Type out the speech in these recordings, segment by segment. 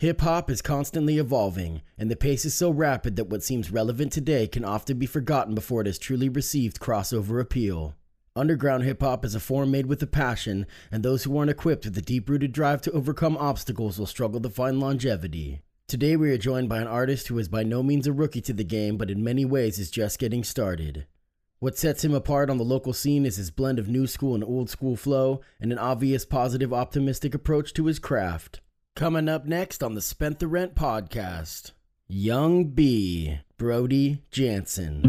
Hip hop is constantly evolving, and the pace is so rapid that what seems relevant today can often be forgotten before it has truly received crossover appeal. Underground hip hop is a form made with a passion, and those who aren't equipped with a deep rooted drive to overcome obstacles will struggle to find longevity. Today, we are joined by an artist who is by no means a rookie to the game, but in many ways is just getting started. What sets him apart on the local scene is his blend of new school and old school flow, and an obvious positive, optimistic approach to his craft. Coming up next on the Spent the Rent podcast, Young B, Brody Jansen.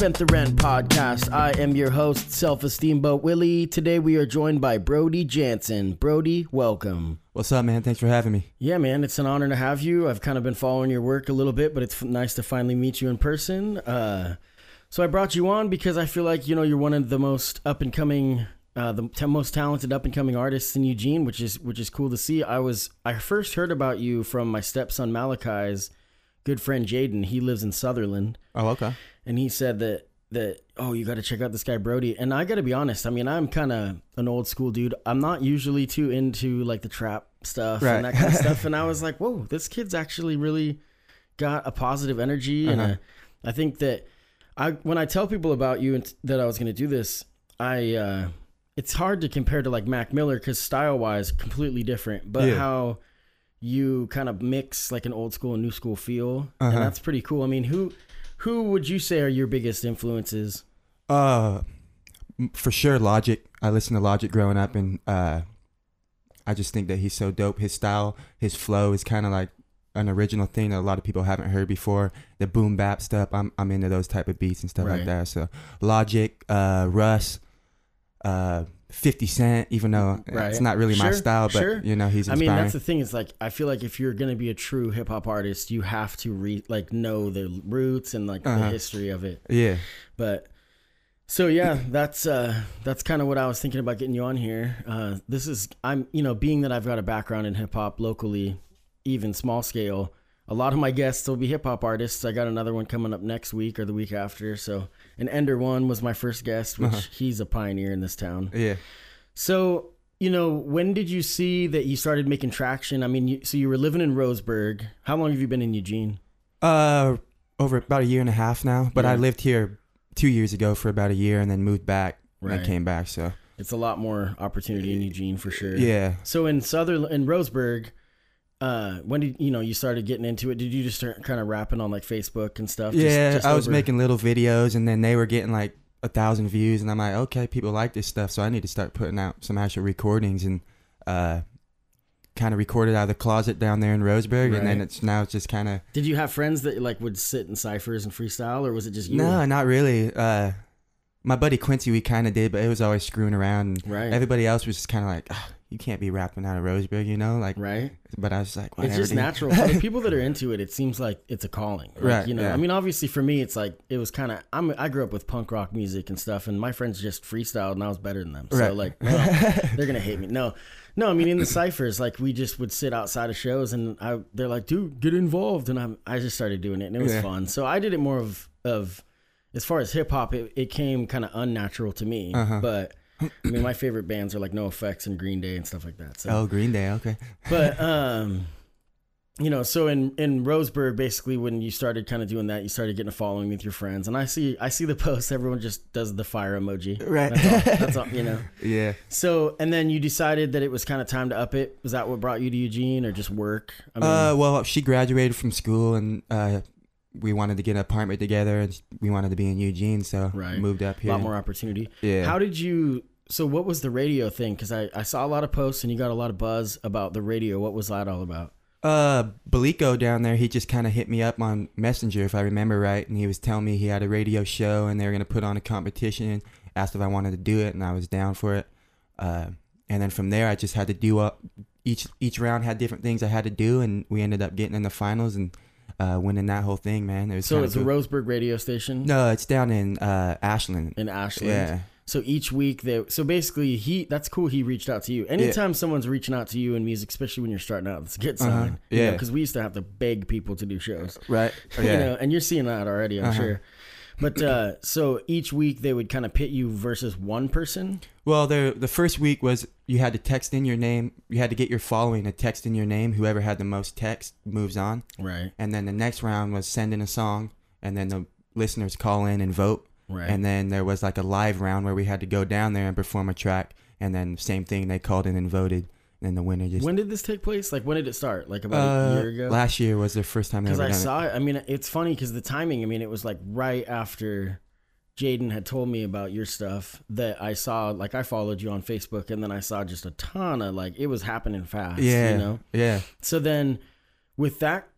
Spent the Rent podcast. I am your host, Self Esteem Boat Willie. Today we are joined by Brody Jansen. Brody, welcome. What's up, man? Thanks for having me. Yeah, man, it's an honor to have you. I've kind of been following your work a little bit, but it's nice to finally meet you in person. Uh, so I brought you on because I feel like you know you're one of the most up and coming, uh, the t- most talented up and coming artists in Eugene, which is which is cool to see. I was I first heard about you from my stepson Malachi's good friend Jaden. He lives in Sutherlin, Oh, okay. And he said that that oh you got to check out this guy Brody. And I got to be honest, I mean I'm kind of an old school dude. I'm not usually too into like the trap stuff Right. and that kind of stuff. And I was like, whoa, this kid's actually really got a positive energy, and Uh-huh. a, I think that I when I tell people about you and t- that I was going to do this, I uh, it's hard to compare to like Mac Miller because style wise, completely different. But Yeah. how you kind of mix like an old school and new school feel, Uh-huh. and that's pretty cool. I mean, who who would you say are your biggest influences? Uh, for sure, Logic. I listened to Logic growing up, and uh, I just think that he's so dope. His style, his flow is kind of like an original thing that a lot of people haven't heard before. The boom bap stuff. I'm I'm into those type of beats and stuff Right. like that. So Logic, uh, Russ, uh, Fifty Cent. Even though Right. it's not really my style, but sure. you know he's I inspiring. mean, that's the thing. Is like I feel like if you're gonna be a true hip hop artist, you have to re like know the roots and like the Uh-huh. history of it. yeah. But so yeah, that's uh that's kind of what I was thinking about getting you on here. Uh this is I'm you know, being that I've got a background in hip hop locally, even small scale, a lot of my guests will be hip hop artists. I got another one coming up next week or the week after. So and Ender One was my first guest, which Uh-huh. he's a pioneer in this town. Yeah. So, you know, when did you see that you started making traction? I mean, you, so you were living in Roseburg. How long have you been in Eugene? Uh, over about a year and a half now. But I lived here two years ago for about a year, and then moved back. And Right. I came back. So It's a lot more opportunity in Eugene for sure. yeah, So in Southern in Roseburg, uh, when did you know you started getting into it? Did you just start kind of rapping on like Facebook and stuff? Just- yeah. just I was over- making little videos, and then they were getting like a thousand views, and I'm like, okay, people like this stuff, so I need to start putting out some actual recordings and uh, kind of recorded out of the closet down there in Roseburg, and then it's now it's just kind of Did you have friends that like would sit in ciphers and freestyle, or was it just you? no, not really. Uh, my buddy Quincy, we kind of did, but it was always screwing around. And Right. Everybody else was just kind of like, "Ah, you can't be rapping out of Roseburg, you know, like. Right. But I was like, whatever. It's just natural. For the people that are into it, it seems like it's a calling. Like, Right, You know, yeah. I mean, obviously for me, it's like, it was kind of, I'm, I grew up with punk rock music and stuff, and my friends just freestyled and I was better than them. So, Right. like, well, they're going to hate me. No, no, I mean, in the ciphers, like, we just would sit outside of shows and I, they're like, dude, get involved. And I'm, I just started doing it and it was Yeah. fun. So I did it more of, of, as far as hip hop, it, it came kind of unnatural to me. Uh-huh. But, I mean, my favorite bands are like NOFX and Green Day and stuff like that. So, Oh, Green Day. Okay. but um you know, so in in Roseburg, basically, when you started kind of doing that, you started getting a following with your friends, and I see I see the posts. Everyone just does the fire emoji, Right. That's all, that's all you know. Yeah. So, and then you decided that it was kind of time to up it. Was that what brought you to Eugene, or just work? I uh, well, she graduated from school, and uh, we wanted to get an apartment together, and we wanted to be in Eugene, so Right. moved up a here. lot more opportunity. Yeah. How did you? So, what was the radio thing? Because I I saw a lot of posts, and you got a lot of buzz about the radio. What was that all about? Uh, Belico down there, he just kind of hit me up on Messenger, if I remember right, and he was telling me he had a radio show and they were gonna put on a competition. Asked if I wanted to do it, and I was down for it. Uh, and then from there, I just had to do up. Each each round had different things I had to do, and we ended up getting in the finals and uh, winning that whole thing, man. It was So it's a. Roseburg radio station No, it's down in uh, Ashland. in Ashland. Yeah, So each week they so basically he that's cool he reached out to you. Anytime someone someone's reaching out to you in music, especially when you're starting out, it's a good sign. Uh-huh. Yeah. Because we used to have to beg people to do shows. right. You know, and you're seeing that already, I'm Uh-huh. sure. But uh so each week they would kind of pit you versus one person. Well, the the first week was you had to text in your name. You had to get your following to text in your name. Whoever had the most text moves on. Right. And then the next round was send in a song, and then the listeners call in and vote. Right. And then there was like a live round where we had to go down there and perform a track. And then same thing, they called in and voted. And then the winner just when did this take place? Like when did it start? Like about a uh, year ago? last year was the first time they Because I done saw it. I mean, it's funny because the timing. I mean, it was like right after Jaden had told me about your stuff that I saw. Like I followed you on Facebook, and then I saw just a ton of like it was happening fast. Yeah, you know. yeah. So then, with that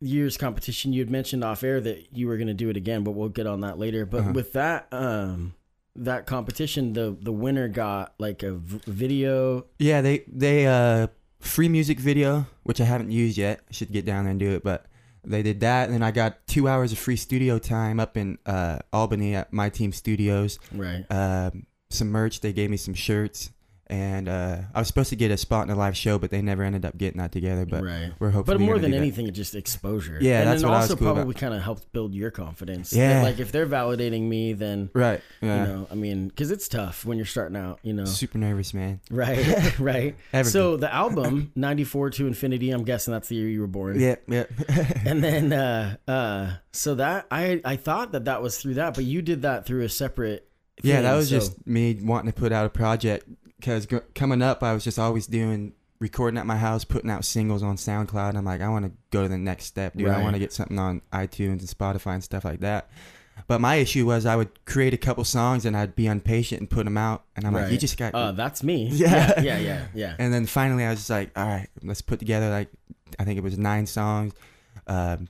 year's competition, you had mentioned off air that you were going to do it again, but we'll get on that later. But Uh-huh. with that, um, that competition, the the winner got like a v- video. Yeah, they they uh free music video, which I haven't used yet. I should get down there and do it, but they did that, and then I got two hours of free studio time up in uh, Albany at my team studios. Right. Um some merch. They gave me some shirts, and uh, I was supposed to get a spot in a live show, but they never ended up getting that together. But right. we're hopefully. But more than that. anything, it just exposure. Yeah, and that's then what I was also cool probably kind of helped build your confidence. Yeah. like if they're validating me, then Right. Yeah. you know, I mean, because it's tough when you're starting out. You know, Super nervous, man. right, right. So the album '94 to Infinity. I'm guessing that's the year you were born. Yep. Yep. And then, uh, uh, so that I I thought that that was through that, but you did that through a separate. Yeah, that was so- just me wanting to put out a project because gr- coming up, I was just always doing recording at my house, putting out singles on SoundCloud. I'm like, I want to go to the next step, dude. Right. I want to get something on iTunes and Spotify and stuff like that. But my issue was I would create a couple songs and I'd be impatient and put them out, and I'm like, you just got. Uh, that's me. Yeah. yeah, yeah, yeah. yeah. and then finally, I was just like, all right, let's put together like I think it was nine songs. Um,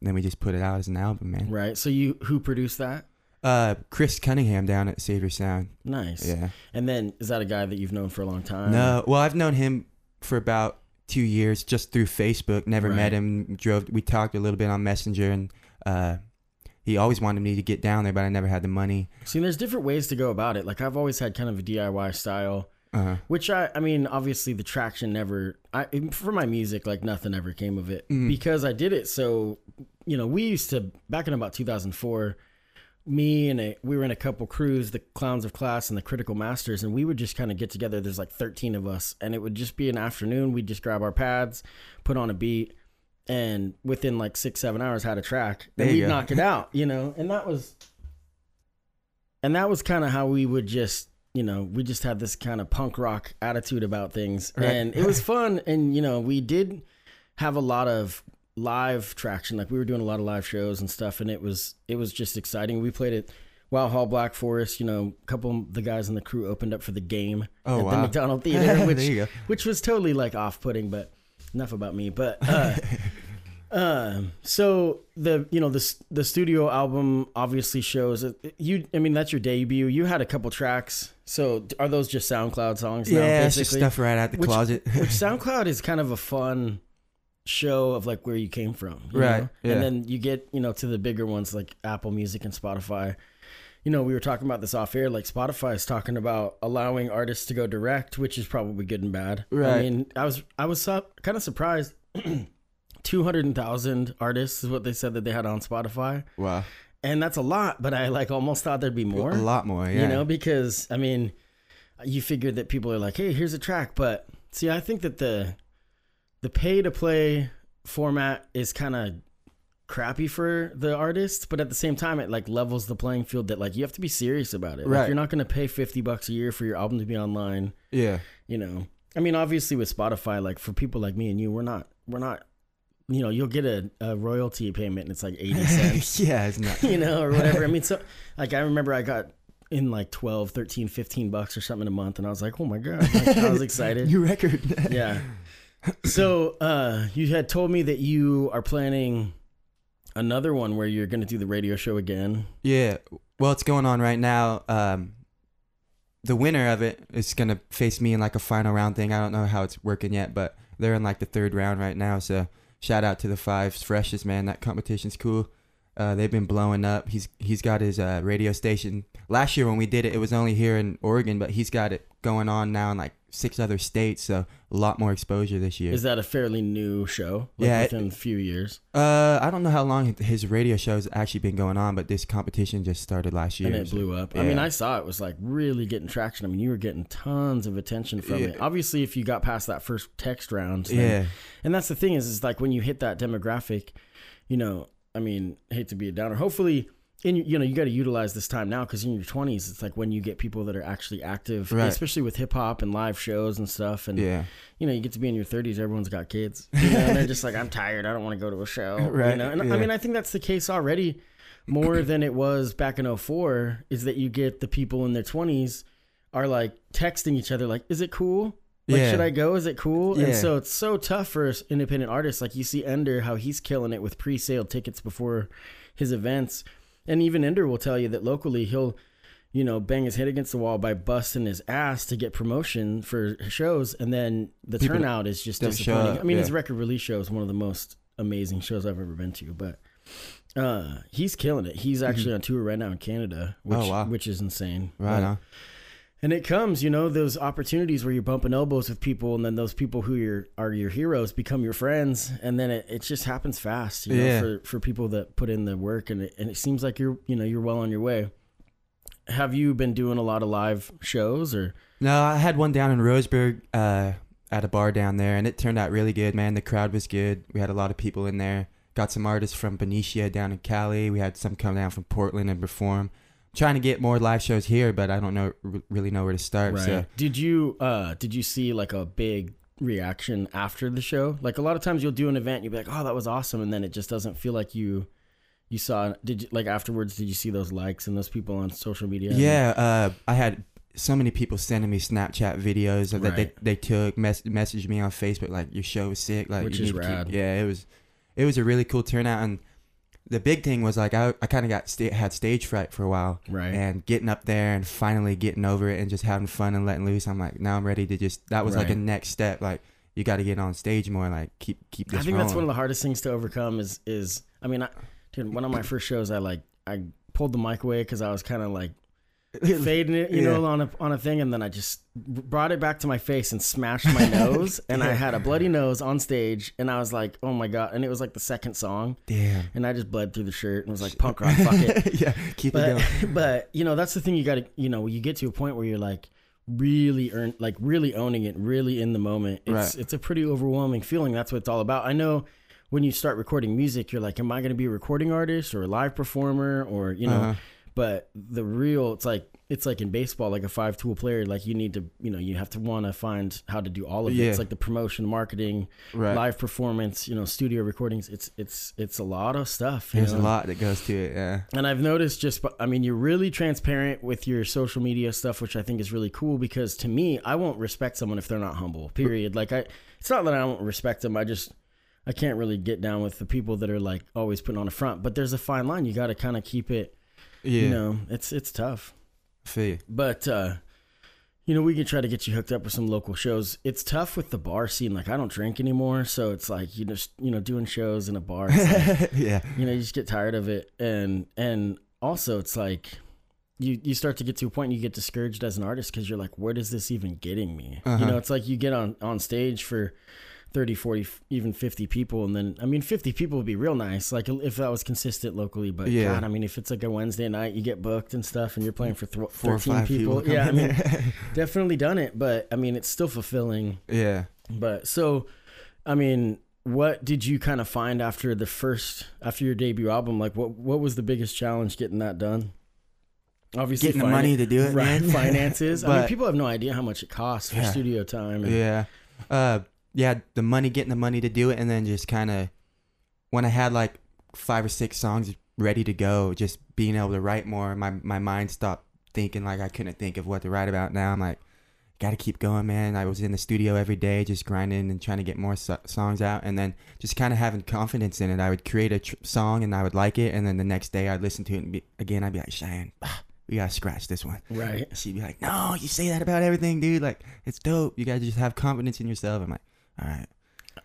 then we just put it out as an album, man. Right. So you who produced that? Uh, Chris Cunningham down at Savior Sound. Nice. Yeah. And then is that a guy that you've known for a long time? No, well, I've known him for about two years just through Facebook. Never Right. met him. Drove. We talked a little bit on Messenger, and uh, he always wanted me to get down there, but I never had the money. See, there's different ways to go about it. Like I've always had kind of a DIY style, Uh, which I, I mean, obviously the traction never, I for my music, like nothing ever came of it Mhm. because I did it. So, you know, we used to back in about 2004. Me and a, we were in a couple crews, the Clowns of Class and the Critical Masters, and we would just kind of get together. There's like 13 of us, and it would just be an afternoon. We'd just grab our pads, put on a beat, and within like six, seven hours, had a track. You we'd go. knock it out, you know. And that was, and that was kind of how we would just, you know, we just had this kind of punk rock attitude about things, Right. and it was fun. And you know, we did have a lot of live traction. Like we were doing a lot of live shows and stuff, and it was it was just exciting. We played at Wow Hall Black Forest. You know, a couple of the guys in the crew opened up for the game Oh, at the. McDonald Theater, which which was totally like off putting, but enough about me. But uh, um, so the you know the the studio album obviously shows it- you. I mean that's your debut. You had a couple tracks. So are those just SoundCloud songs? now, yeah, it's just stuff right out the Which- closet. Which SoundCloud is kind of a fun show of like where you came from, you Right, know? yeah. And then you get you know to the bigger ones like Apple Music and Spotify. You know, we were talking about this off air. Like Spotify is talking about allowing artists to go direct, which is probably good and bad. Right. I mean, I was I was su- kind of surprised. Two hundred thousand artists is what they said that they had on Spotify, wow, and that's a lot. But I like almost thought there'd be more a lot more. Yeah, you know because i mean you figured that people are like hey here's a track but see i think that the the pay to play format is kind of crappy for the artist, but at the same time, it like levels the playing field that like you have to be serious about it. Like, Right. you're not going to pay 50 bucks a year for your album to be online, Yeah. you know. I mean, obviously with Spotify, like for people like me and you, we're not, we're not, you know, you'll get a, a royalty payment and it's like 80 cents, yeah, it's not. you know, or whatever. I mean, so like I remember I got in like 12, 13, 15 bucks or something a month and I was like, oh my God, like, I was excited. New record. yeah. So uh, you had told me that you are planning another one where you're going to do the radio show again. Yeah. Well, it's going on right now. Um, the winner of it is gonna face me in like a final round thing. I don't know how it's working yet, but they're in like the third round right now. So shout out to the fives freshest man. That competition's cool. Uh, they've been blowing up. He's he's got his uh, radio station. Last year when we did it, it was only here in Oregon, but he's got it going on now in like six other states. So a lot more exposure this year. Is that a fairly new show? Like Yeah, it- within a few years, uh, I don't know how long his radio show's actually been going on, but this competition just started last year. and it so- blew up. I mean. I saw it was like really getting traction. I mean, you were getting tons of attention from Yeah. it. Obviously, if you got past that first text round, Yeah. And that's the thing is, is like when you hit that demographic, you know, I mean, hate to be a downer. Hopefully, in you know, you got to utilize this time now because in your twenties, it's like when you get people that are actually active, Right. especially with hip hop and live shows and stuff. And Yeah. you know, you get to be in your thirties, everyone's got kids, you know, and they're just like, I'm tired, I don't want to go to a show, right You know? And I mean, I think that's the case already. More than it was back in 04 is that you get the people in their 20s are like texting each other like is it cool like, Yeah. should I go? Is it cool? And so it's so tough for independent artists. Like you see Ender, how he's killing it with pre-sale tickets before his events, and even Ender will tell you that locally he'll, you know, bang his head against the wall by busting his ass to get promotion for shows, and then the People turnout is just disappointing. up, I mean, his record release show is one of the most amazing shows I've ever been to, but. Uh, he's killing it. He's actually on tour right now in Canada, which Mm-hmm. Oh, wow. which is insane. Right But- on. And it comes, you know, those opportunities where you're bumping elbows with people, and then those people who you're, are your heroes become your friends, and then it, it just happens fast, you know, Yeah. for, for people that put in the work, and it, and it seems like you're, you know, you're well on your way. Have you been doing a lot of live shows, or No, I had one down in Roseburg uh, at a bar down there, and it turned out really good, man. The crowd was good. We had a lot of people in there. Got some artists from Benicia down in Cali. We had some come down from Portland and perform. Trying to get more live shows here, but I don't know really know where to start. So Did you uh did you see like a big reaction after the show? Like a lot of times you'll do an event, you'll be like, "Oh, that was awesome," and then it just doesn't feel like you you saw. Did you like afterwards? Did you see those likes and those people on social media? yeah, uh, I had so many people sending me Snapchat videos of that Right. they, they took mess messaged me on Facebook like your show was sick like Which you is to keep-" rad. yeah it was it was a really cool turnout and the big thing was like I, I kind of got sta- had stage fright for a while Right. and getting up there and finally getting over it and just having fun and letting loose I'm like now I'm ready to just that was like a next step like you got to get on stage more like keep keep this I think that's one of the hardest things to overcome. Is is I mean, I, dude, one of my first shows, I like I pulled the mic away because I was kind of like fading it, you know, on a on a thing, and then I just brought it back to my face and smashed my nose, and I had a bloody nose on stage, and I was like, oh my god, and it was like the second song, damn and I just bled through the shirt and was like, punk rock, fuck it. yeah keep it But going but you know that's the thing you got to you know you get to a point where you're like really earn like really owning it, really in the moment. It's Right. it's a pretty overwhelming feeling. That's what it's all about. I know when you start recording music, you're like, am I going to be a recording artist or a live performer or you know? Uh-huh. But the real, it's like it's like in baseball, like a five tool player. Like you need to, you know, you have to want to find how to do all of it. Yeah. It's like the promotion, marketing, right live performance, you know, studio recordings. It's it's it's a lot of stuff. there's a lot that goes to it yeah And I've noticed just, I mean, you're really transparent with your social media stuff, which I think is really cool because to me, I won't respect someone if they're not humble, period. Like, I, it's not that I don't respect them. I just, I can't really get down with the people that are like always putting on a front, but there's a fine line. You got to kind of keep it, yeah you know, it's, it's tough. But, uh, you know, we can try to get you hooked up with some local shows. It's tough with the bar scene. Like, I don't drink anymore. So it's like, you just, you know, doing shows in a bar. Like, yeah you know you just get tired of it and and also it's like you you start to get to a point and you get discouraged as an artist because you're like where does this even getting me you Uh-huh. know it's like you get on on stage for 30 40 even 50 people and then i mean 50 people would be real nice like if that was consistent locally but Yeah. god i mean if it's like a wednesday night you get booked and stuff and you're playing for th- 13 four or five people, people, yeah i mean definitely done it but i mean it's still fulfilling yeah but so, I mean, what did you kind of find after the first after your debut album? Like, what what was the biggest challenge getting that done? Obviously, Getting the money to do it, right? Finances. I mean, people have no idea how much it costs for Yeah. studio time. And, Yeah. Uh, yeah, the money, getting the money to do it, and then just kind of when I had like five or six songs ready to go, just being able to write more, my my mind stopped thinking like I couldn't think of what to write about. Now I'm like, got to keep going, man. I was in the studio every day, just grinding and trying to get more so- songs out, and then just kind of having confidence in it. I would create a tr- song and I would like it, and then the next day I'd listen to it and be, again. I'd be like, Cheyenne, ah, we gotta scratch this one. Right. She'd be like, "No, you say that about everything, dude. Like, it's dope. You gotta just have confidence in yourself." I'm like, "All right,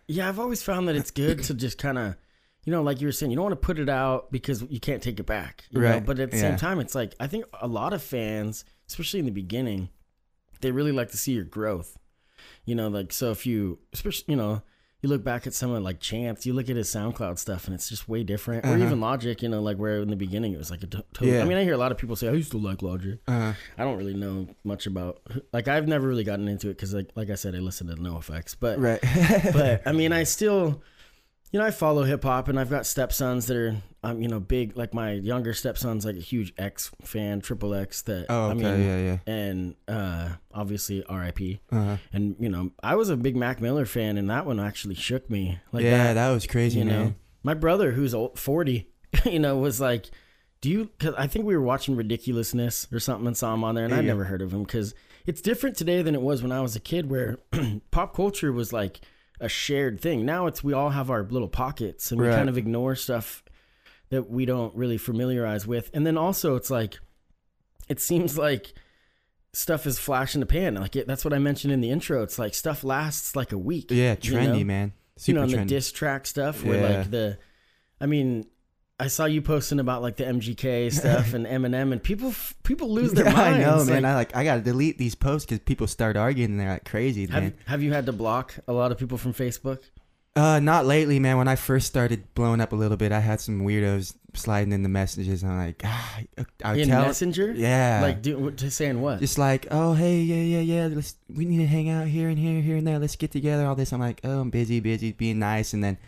Yeah, I've always found that it's good to just kind of, you know, like you were saying, you don't want to put it out because you can't take it back. You Know? Right, But at the yeah. same time, it's like, I think a lot of fans, especially in the beginning, they really like to see your growth. You know, like, so if you, especially, you know, you look back at someone like Chance, you look at his SoundCloud stuff and it's just way different. Or Uh-huh. even Logic, you know, like where in the beginning it was like a total. Yeah. I mean, I hear a lot of people say, I used to like Logic. uh, I don't really know much about, like, I've never really gotten into it because, like, like I said, I listen to NOFX. But, right." but I mean, I still, you know, I follow hip hop, and I've got stepsons that are, um, you know, big. Like my younger stepson's like a huge X fan, Triple X. That oh, I okay, mean, yeah, yeah. and uh, obviously R.I.P. Uh-huh. And you know, I was a big Mac Miller fan, and that one actually shook me. Like yeah, that, that, was crazy, you know, my brother who's old, forty, you know, was like. Do you? Because I think we were watching Ridiculousness or something and saw him on there, and I Yeah. never heard of him because it's different today than it was when I was a kid, where pop culture was like a shared thing. Now it's we all have our little pockets, and we Right. kind of ignore stuff that we don't really familiarize with. And then also, it's like it seems like stuff is flash in the pan. Like it, that's what I mentioned in the intro. It's like stuff lasts like a week. Yeah, you trendy, know? man. you know, on the trendy. diss track stuff where Yeah. like the, I mean, I saw you posting about like the MGK stuff and Eminem, and people people lose their Yeah, minds. I know, Like, man. I like. I gotta delete these posts because people start arguing and they're like crazy, have man. have you had to block a lot of people from Facebook? Uh, not lately, man. When I first started blowing up a little bit, I had some weirdos sliding in the messages. And I'm like, ah, I would in tell, Messenger? yeah, Like, do, what- just saying what? just like, oh, hey, yeah, yeah, yeah. Let's we need to hang out here and here, here and there. Let's get together. All this. I'm like, oh, I'm busy, busy, being nice, and then.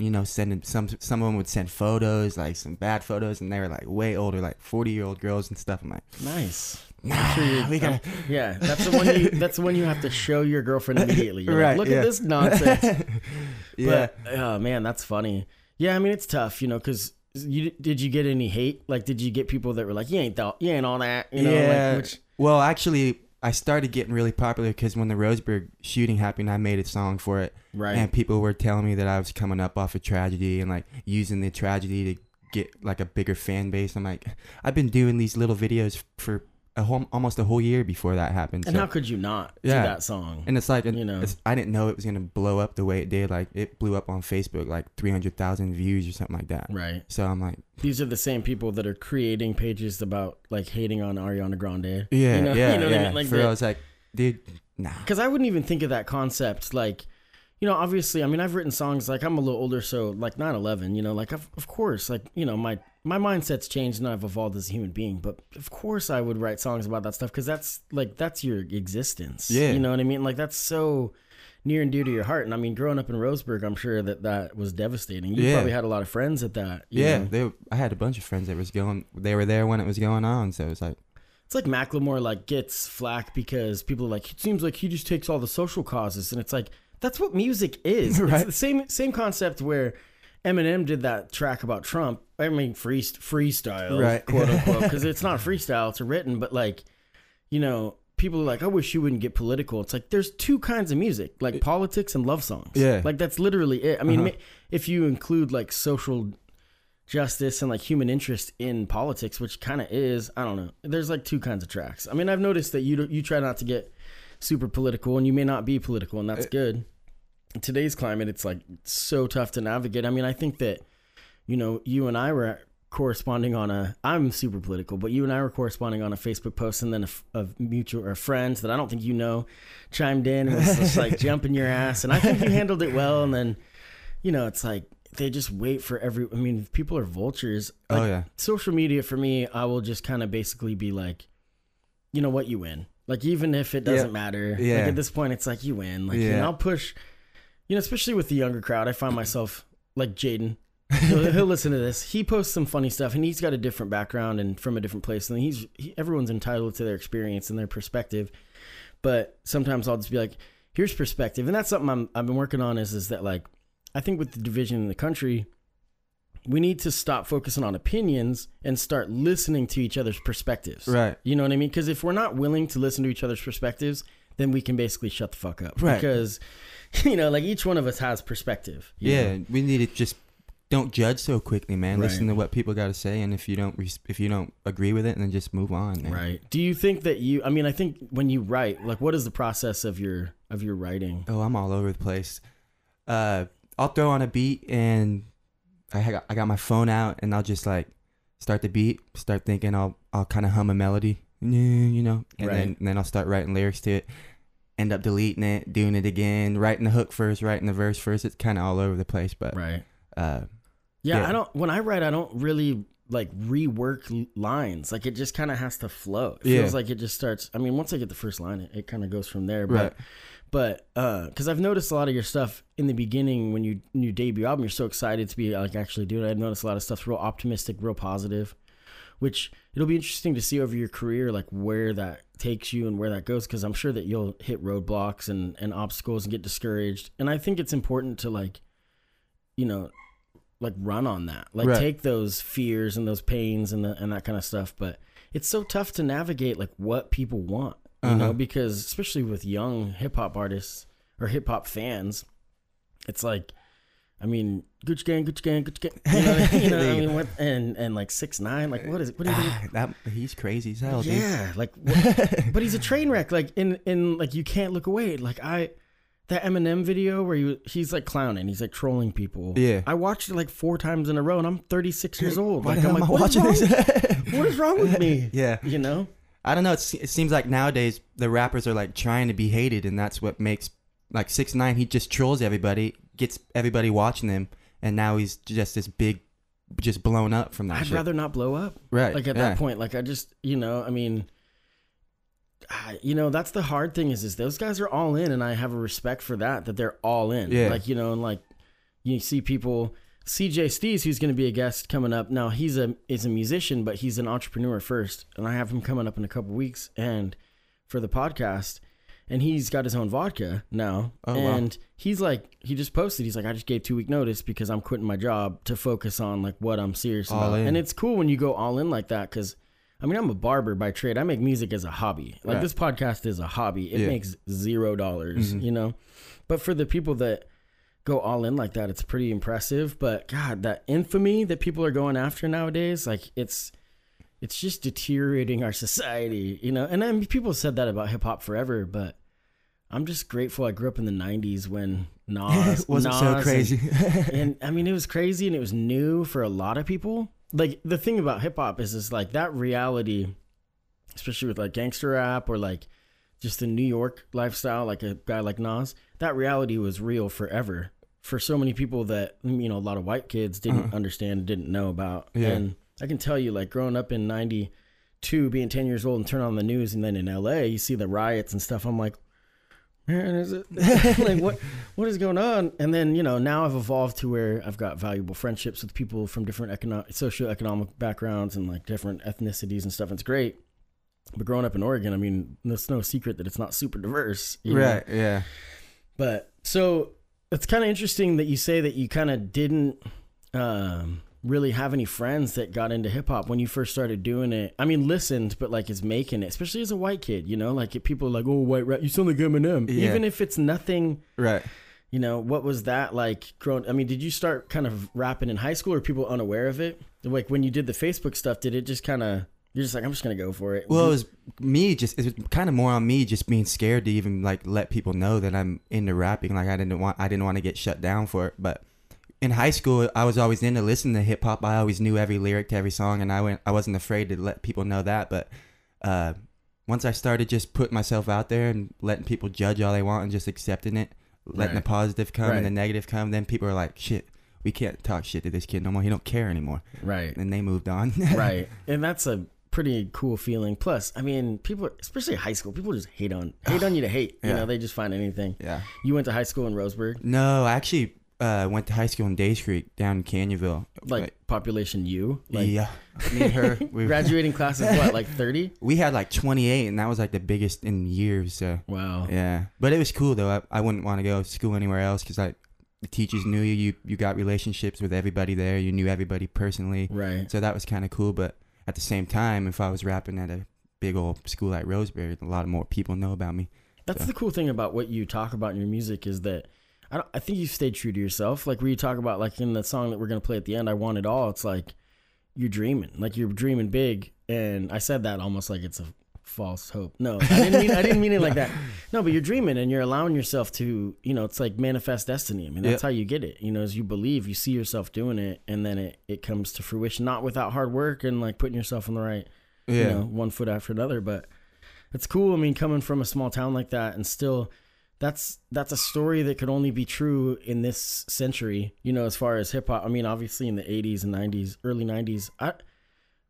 You know, sending some some of them would send photos, like some bad photos, and they were like way older, like forty year old girls and stuff. I'm like, nice. nah, sure we gotta, Yeah, that's the one you. That's the one you have to show your girlfriend immediately. You're like, Right, Look yeah. at this nonsense. yeah. But oh man, that's funny. Yeah, I mean it's tough, you know, because you did you get any hate? Like, did you get people that were like, "You ain't that, you ain't all that," you know? yeah. Like, which Well, actually, I started getting really popular because when the Roseburg shooting happened, I made a song for it, right? and people were telling me that I was coming up off a tragedy and like using the tragedy to get like a bigger fan base. I'm like, I've been doing these little videos for a whole, almost a whole year before that happened. and so- how could you not Yeah. do that song? and it's like, you know. I didn't know it was gonna blow up the way it did. Like it blew up on Facebook, like 300,000 views or something like that. right. So I'm like, These are the same people that are creating pages about like hating on Ariana Grande. yeah, You know- yeah, you know what I yeah. mean? Like for real, I was like, dude, nah. Because I wouldn't even think of that concept. Like, you know, obviously, I mean, I've written songs like I'm a little older, so like 9 11, you know, like, of, of course, like, you know, my, my mindset's changed and I've evolved as a human being. But of course, I would write songs about that stuff because that's like, that's your existence. Yeah. You know what I mean? Like, that's so near and dear to your heart. And I mean, growing up in Roseburg, I'm sure that that was devastating. You Yeah. probably had a lot of friends at that. you Yeah, they, I had a bunch of friends that was going. They were there when it was going on, so it was like, It's like Macklemore like gets flack because people are like it seems like he just takes all the social causes, and it's like that's what music is. It's Right. the same same concept where Eminem did that track about Trump. I mean free freestyle, Right. quote unquote, because it's not freestyle; it's written. But like, you know, people are like, I wish you wouldn't get political. It's like there's two kinds of music, like politics and love songs. Yeah. like that's literally it. I mean, Uh-huh. if you include like social justice and like human interest in politics, which kind of is, I don't know. There's like two kinds of tracks. I mean, I've noticed that you you try not to get super political, and you may not be political, and that's good. Today's climate, it's like so tough to navigate. I mean, I think that you know, you and I were corresponding on a. I'm super political, but you and I were corresponding on a Facebook post, and then a, a mutual or friends that I don't think you know chimed in and was just like jumping your ass, and I think you handled it well. And then, you know, it's like they just wait for every. I mean, people are vultures. oh yeah, social media for me, I will just kind of basically be like, you know what, you win. Like even if it doesn't matter, like Yeah. at this point, it's like you win. Like you Yeah. know, I'll push. You know, especially with the younger crowd, I find myself like Jaden. he'll, he'll listen to this. He posts some funny stuff, and he's got a different background and from a different place. And he's he, everyone's entitled to their experience and their perspective. But sometimes I'll just be like, "Here's perspective," and that's something I'm, I've been working on. Is is that like I think with the division in the country, we need to stop focusing on opinions and start listening to each other's perspectives. Right. You know what I mean? Because if we're not willing to listen to each other's perspectives, then we can basically shut the fuck up. Right. Because, you know, like each one of us has perspective. Yeah, know? we need to just don't judge so quickly, man. Right. Listen to what people got to say, and if you don't if you don't agree with it, then just move on. Man. Right. Do you think that you? I mean, I think when you write, like, what is the process of your of your writing? Oh, I'm all over the place. Uh, I'll throw on a beat and I got I got my phone out and I'll just like start the beat, start thinking. I'll I'll kind of hum a melody, you know, and Right. then and then I'll start writing lyrics to it. End up deleting it, doing it again, writing the hook first, writing the verse first. It's kind of all over the place, but Right. uh, Yeah, Yeah. I don't. When I write, I don't really like rework lines. Like it just kind of has to flow. It Yeah. feels like it just starts. I mean, once I get the first line, it, it kind of goes from there. But right, but uh because i've noticed a lot of your stuff in the beginning when you you debut album you're so excited to be like actually doing it i've noticed a lot of stuff's real optimistic real positive which it'll be interesting to see over your career like where that takes you and where that goes because i'm sure that you'll hit roadblocks and and obstacles and get discouraged and i think it's important to like you know like run on that like Right. take those fears and those pains and the, and that kind of stuff but it's so tough to navigate like what people want you know Uh-huh. because especially with young hip hop artists or hip hop fans it's like I mean Gucci gang Gucci gang Gucci gang you know, you know I mean what and and like 6 9 like what is it what do you think that he's crazy as hell, dude. yeah like what, but he's a train wreck like in in like you can't look away like I that Eminem video where he, he's like clowning he's like trolling people Yeah. I watched it like four times in a row and I'm 36 years old Why like I'm like I what is, watching wrong, this? what is wrong with me yeah. you know I don't know. It's, it seems like nowadays the rappers are like trying to be hated, and that's what makes like six nine. He just trolls everybody, gets everybody watching him, and now he's just this big, just blown up from that I'd shit. rather not blow up right. like at yeah. that point like i just you know i mean I- you know that's the hard thing is is those guys are all in and i have a respect for that that they're all in Yeah. like you know and like you see people cj stees who's going to be a guest coming up now he's a is a musician but he's an entrepreneur first and i have him coming up in a couple weeks and for the podcast and he's got his own vodka now Oh, wow. and he's like he just posted he's like i just gave two week notice because i'm quitting my job to focus on like what i'm serious All about in. and it's cool when you go all in like that because I mean, I'm a barber by trade. I make music as a hobby. Like Right. this podcast is a hobby. It Yeah. makes zero dollars, Mhm. you know. But for the people that go all in like that, it's pretty impressive. But God, that infamy that people are going after nowadays, like it's it's just deteriorating our society, you know. And I mean, people said that about hip hop forever, but I'm just grateful I grew up in the '90s when Nas wasn't Nas so and- crazy. and I mean, it was crazy and it was new for a lot of people. Like the thing about hip hop is, is like that reality, especially with like gangster rap or like just the New York lifestyle, like a guy like Nas. That reality was real forever for so many people that you know a lot of white kids didn't Uh-huh. understand, didn't know about. Yeah. And I can tell you, like growing up in '92, being 10 years old, and turn on the news, and then in LA, you see the riots and stuff. I'm like. Man, is it like what what is going on? And then you know now I've evolved to where I've got valuable friendships with people from different economic, socioeconomic backgrounds and like different ethnicities and stuff. It's great. But growing up in Oregon, I mean, it's no secret that it's not super diverse. you know? right. Yeah. But so it's kind of interesting that you say that you kind of didn't um, really have any friends that got into hip hop when you first started doing it. I mean, listened, but like is making it, especially as a white kid. You know, like if people are like, "Oh, white rap, you sound like Eminem," Yeah. even if it's nothing. Right. You know, what was that like? Growing, I mean, did you start kind of rapping in high school, or people unaware of it? Like when you did the Facebook stuff, did it just kind of? You're just like, I'm just gonna go for it. Well, it was me just it was kind of more on me just being scared to even like let people know that I'm into rapping. Like I didn't want I didn't want to get shut down for it. But in high school, I was always into listening to hip hop. I always knew every lyric to every song, and I went I wasn't afraid to let people know that. But uh, once I started just putting myself out there and letting people judge all they want and just accepting it, letting Right. the positive come Right. and the negative come, then people are like, shit. We can't talk shit to this kid no more. He don't care anymore, right. and they moved on. right and that's a pretty cool feeling. Plus, I mean, people, especially high school, people just hate on hate on you to hate. You Yeah. know, they just find anything. Yeah. You went to high school in Roseburg, No, I actually uh, went to high school in Days Creek down in Canyonville. like population U, like yeah, me and her, we graduating class is what, like thirty? we had like 28, and that was like the biggest in years. So Wow. yeah, but it was cool though. I, I wouldn't want to go to school anywhere else because like the teachers knew you. You you got relationships with everybody there. You knew everybody personally. Right. So that was kind of cool. But at the same time, if I was rapping at a big old school like Roseburg, a lot more people know about me. That's So- the cool thing about what you talk about in your music is that I, don't, I think you stayed true to yourself. Like where you talk about, like in the song that we're gonna play at the end, "I Want It All." It's like you're dreaming, like you're dreaming big. And I said that almost like it's a false hope. No, I didn't mean I didn't mean it like that. No, but you're dreaming and you're allowing yourself to, you know, it's like manifest destiny. I mean, that's Yeah. how you get it. You know, as you believe, you see yourself doing it, and then it it comes to fruition, not without hard work and like putting yourself on the right Yeah. you know, one foot after another. But it's cool. I mean, coming from a small town like that, and still, that's that's a story that could only be true in this century. You know, as far as hip hop. I mean, obviously in the '80s and '90s, early '90s, I,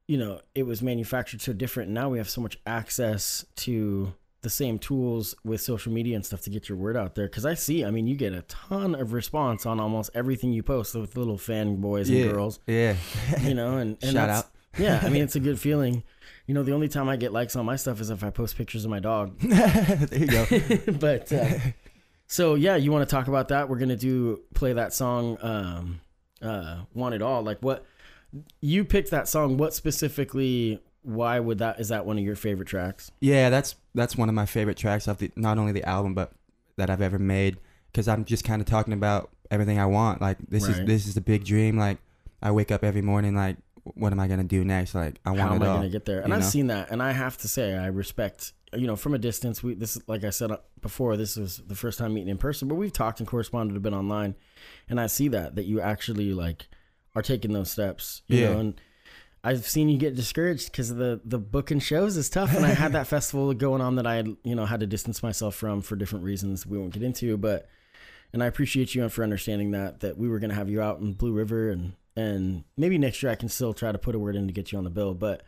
you know, it was manufactured so different. Now we have so much access to the same tools with social media and stuff to get your word out there. Because I see, I mean, you get a ton of response on almost everything you post with little fanboys yeah. and girls Yeah. you know, and, and Shout out. yeah, I mean, it's a good feeling. You know, the only time I get likes on my stuff is if I post pictures of my dog. there you go. but uh, so yeah, you want to talk about that? We're gonna do play that song, um, uh, "Want It All." Like what you picked that song? What specifically? Why would that? Is that one of your favorite tracks? Yeah, that's that's one of my favorite tracks of the not only the album but that I've ever made because I'm just kind of talking about everything I want. Like this Right. is this is the big dream. Like I wake up every morning like what am I gonna do next? Like I want How am I all. gonna get there? And I've know? seen that, and I have to say, I respect. You know, from a distance, we this like I said uh, before, this was the first time meeting in person, but we've talked and corresponded a bit online, and I see that that you actually like are taking those steps. You Yeah. know, and I've seen you get discouraged because the the book and shows is tough, and I had that festival going on that I had you know had to distance myself from for different reasons we won't get into, but and I appreciate you for understanding that that we were gonna have you out in Blue River and and maybe next year I can still try to put a word in to get you on the bill, but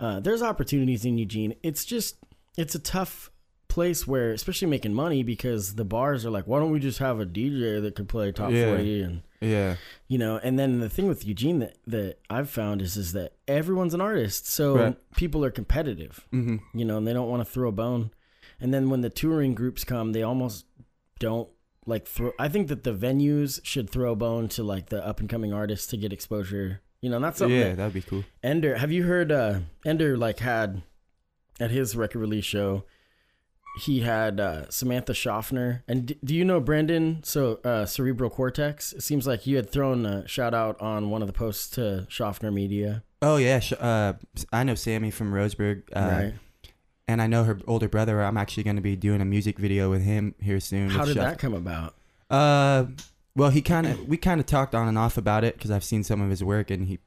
uh, there's opportunities in Eugene. It's just it's a tough place where especially making money because the bars are like why don't we just have a DJ that could play top Yeah. 40 and yeah, you know and then the thing with Eugene that that I've found is is that everyone's an artist so Right. people are competitive hmm you know, and they don't want to throw a bone. And then when the touring groups come, they almost don't like throw. I think that the venues should throw a bone to like the up and coming artists to get exposure. You know, that's something yeah, that that'd be cool. Ender. Have you heard? uh Ender like had at his record release show. He had uh, Samantha Schaffner, and d- do you know Brandon? So uh, Cerebral Cortex. It seems like you had thrown a shout out on one of the posts to Schaffner Media, Oh yeah, uh, I know Sammy from Roseburg, uh, right? And I know her older brother. I'm actually going to be doing a music video with him here soon. How did Shuff- that come about? Uh, well, he kind of we kind of talked on and off about it because I've seen some of his work and he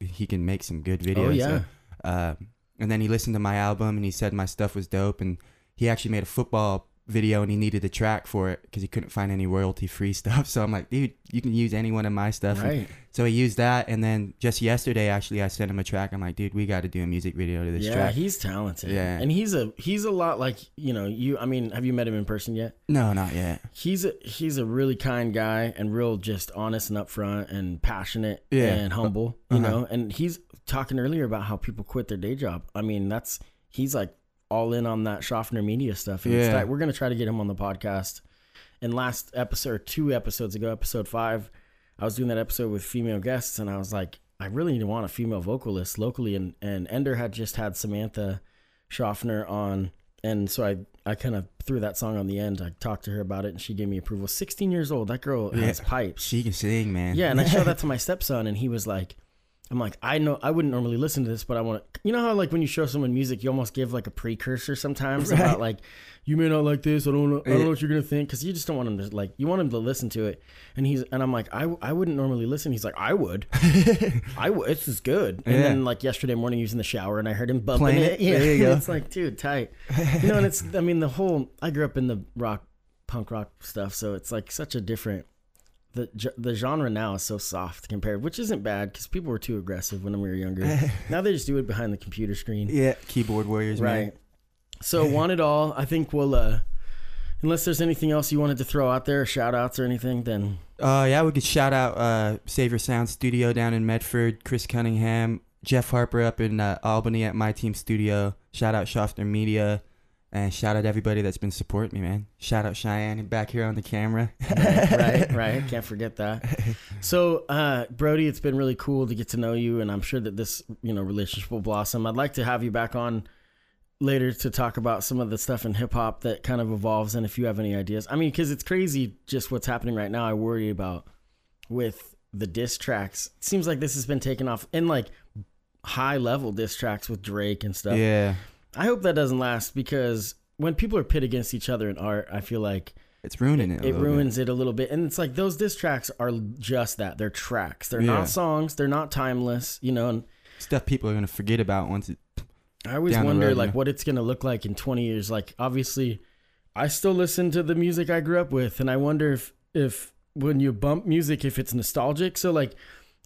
he can make some good videos. Oh yeah. so, uh, and then he listened to my album and he said my stuff was dope and he actually made a football video and he needed a track for it because he couldn't find any royalty free stuff. So I'm like, dude, you can use any one of my stuff. And Right. so he used that and then just yesterday actually I sent him a track. I'm like, dude, we got to do a music video to this yeah, track. he's talented. Yeah. and he's a he's a lot like you know you. I mean, have you met him in person yet? No, not yet. He's a he's a really kind guy and real just honest and upfront and passionate Yeah. and humble. You Uh-huh. know, and he's talking earlier about how people quit their day job. I mean, that's he's like all in on that Schaffner media stuff. And Yeah. we're gonna try to get him on the podcast. And last episode, or two episodes ago, episode five, I was doing that episode with female guests, and I was like, I really need to want a female vocalist locally. And and Ender had just had Samantha Schaffner on, and so I I kind of threw that song on the end. I talked to her about it, and she gave me approval. Sixteen years old, that girl has Yeah. pipes. She can sing, man. Yeah, and I showed that to my stepson, and he was like, "I'm like, I know I wouldn't normally listen to this, but I want to." You know how like when you show someone music, you almost give like a precursor sometimes Right. about like, you may not like this. I don't know. I don't Yeah. know what you're gonna think because you just don't want him to like. You want him to listen to it, and he's and I'm like, I I wouldn't normally listen. He's like, I would. I would. This is good. And Yeah. then like yesterday morning, he was in the shower, and I heard him bumping Playing it. it? Yeah, There you go. it's like, dude, tight. You know, and it's. I mean, the whole. I grew up in the rock, punk rock stuff, so it's like such a different the the genre now is so soft compared, which isn't bad because people were too aggressive when we were younger. now they just do it behind the computer screen. Yeah, keyboard warriors, man. Right. So want it all. I think we'll uh unless there's anything else you wanted to throw out there, shout outs or anything, then Uh, yeah, we could shout out uh, Savior Sound Studio down in Medford, Chris Cunningham, Jeff Harper up in uh, Albany at My Team Studio. Shout out Schaffner Media, and shout out everybody that's been supporting me, man. Shout out Cheyenne back here on the camera. right, right. Can't forget that. So, uh, Brody, it's been really cool to get to know you, and I'm sure that this, you know, relationship will blossom. I'd like to have you back on later to talk about some of the stuff in hip hop that kind of evolves, and if you have any ideas. I mean, because it's crazy just what's happening right now. I worry about with the diss tracks. It seems like this has been taken off in like high level diss tracks with Drake and stuff. yeah, I hope that doesn't last because when people are pit against each other in art, I feel like it's ruining it. a it little bit. ruins it a little bit. And it's like those diss tracks are just that. They're tracks. They're Yeah. not songs. They're not timeless, you know. And stuff people are gonna forget about once it. I always wonder road, like what it's going to look like in 20 years. Like obviously I still listen to the music I grew up with and I wonder if if when you bump music if it's nostalgic. So like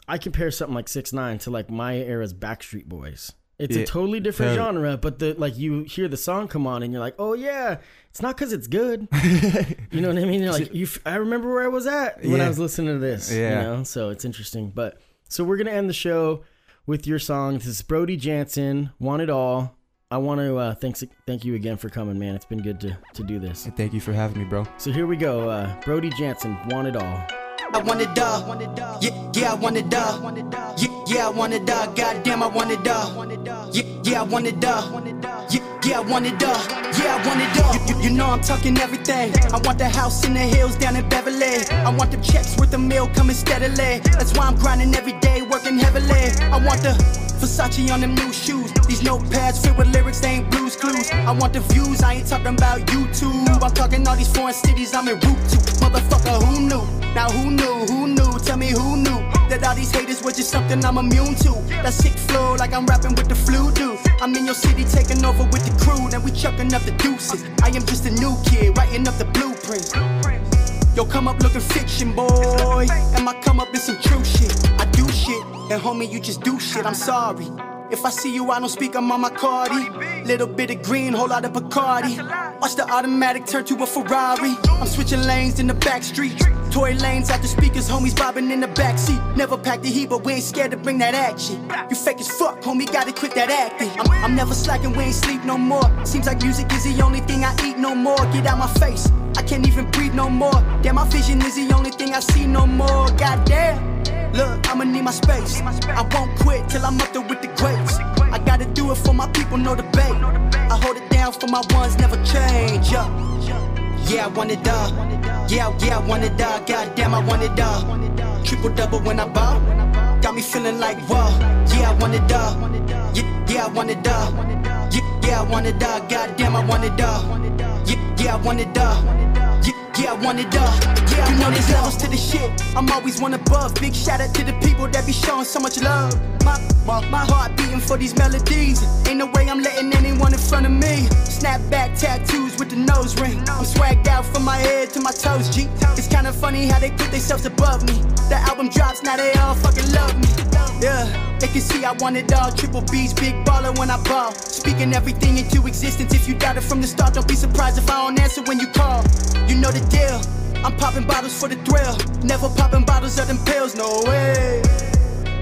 I compare something like 6ix9ine to like my era's Backstreet Boys. It's Yeah, a totally different totally. genre, but the like you hear the song come on and you're like, "Oh yeah, it's not cuz it's good." You know what I mean? You're like, you, f- I remember where I was at when I was listening to this. Yeah. You know, so it's interesting. But so we're gonna end the show with your song. This is Brody Jansen, "Want It All." I want to uh, thanks thank you again for coming, man. It's been good to to do this. Thank you for having me, bro. So here we go. Uh, Brody Jansen, "Want It All." I want it all. Yeah, yeah, I want it all. Yeah, yeah, I want it all. Goddamn, I want it all. Yeah, yeah, I want it all. Yeah, yeah, I want it all. Yeah, I want it all. You, you, you know I'm talking everything. I want the house in the hills down in Beverly. I want the checks worth a meal coming steadily. That's why I'm grinding every day, working heavily. I want the Versace on them new shoes. These notepads filled with lyrics, they ain't Blue's Clues. I want the views, I ain't talking about YouTube. I'm talking all these foreign cities I'm en route to. Motherfucker? Now who knew? Who knew? Tell me who knew? That all these haters were just something I'm immune to. That sick flow, like I'm rapping with the flu, dude. I'm in your city taking over with the crew, then we chucking up the deuces. I am just a new kid, writing up the blueprints. Yo, come up looking fiction, boy. And my come up is some true shit. I do shit, and homie, you just do shit. I'm sorry. If I see you, I don't speak, I'm on my Cardi. Little bit of green, whole lot of Bacardi. Watch the automatic turn to a Ferrari. I'm switching lanes in the back streets. Toy lanes out the speakers, homies bobbing in the backseat. Never packed the heat, but we ain't scared to bring that action. You fake as fuck, homie, gotta quit that acting. I'm, I'm never slacking, we ain't sleep no more. Seems like music is the only thing I eat no more. Get out my face, I can't even breathe no more. Damn, my vision is the only thing I see no more. Goddamn. Look, I'ma need my space. I won't quit till I'm up there with the greats. I gotta do it for my people, no debate. I hold it down for my ones, never change. Yeah, yeah I want it all. Yeah, yeah, I want it all. Goddamn, I want it all. Triple double when I ball. Got me feeling like whoa. Yeah, I want it all. Yeah, yeah, I want it all. Yeah, yeah, I want it all. Goddamn, I want it all. Yeah, yeah, I want it all. Yeah, I want it all. Yeah, you know there's levels to the shit. I'm always one above. Big shout out to the people that be showing so much love. My, my, my heart beating for these melodies. Ain't no way I'm letting anyone in front of me. Snapback tattoos with the nose ring. I'm swagged out from my head to my toes, G. It's kinda funny how they put themselves above me. The album drops, now they all fucking love me. Yeah, they can see I want it all. Triple B's, big baller when I ball. Speaking everything into existence. If you doubt it from the start, don't be surprised if I don't answer when you call. You know the deal. I'm popping bottles for the thrill. Never popping bottles of them pills, no way.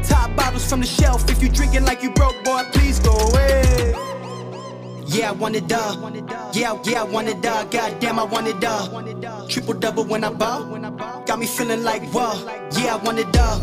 Top bottles from the shelf. If you drinking like you broke, boy, please go away. Yeah, I want it all. Yeah, yeah, I want it all. Goddamn, I want it all. Triple double when I ball. Got me feeling like whoa. Yeah, I want it all.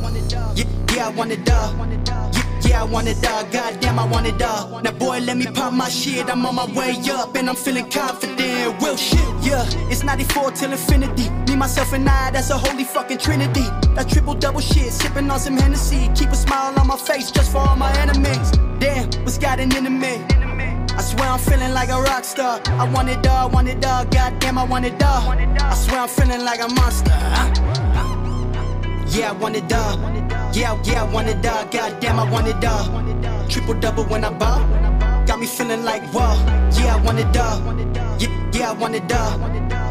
Yeah, yeah, I want it all. Yeah, yeah, I want it all. Goddamn, I want it all. Now, boy, let me pop my shit. I'm on my way up and I'm feeling confident. Real shit, yeah. It's 94 till infinity. Me, myself, and I, that's a holy fucking trinity. That triple double shit, sipping on some Hennessy. Keep a smile on my face just for all my enemies. Damn, what's got an enemy? I swear I'm feeling like a rock star. I want it all, want it all. Goddamn, I want it all. I swear I'm feeling like a monster. Yeah, I want it all. Yeah, yeah, I want it all. Goddamn, I want it all. Triple double when I ball. Got me feeling like whoa. Yeah, I want it all. Yeah, yeah, I want it all.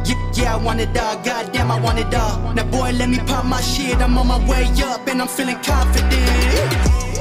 Yeah, yeah, I want it all. Goddamn, I want it all. Now, boy, let me pop my shit. I'm on my way up and I'm feeling confident.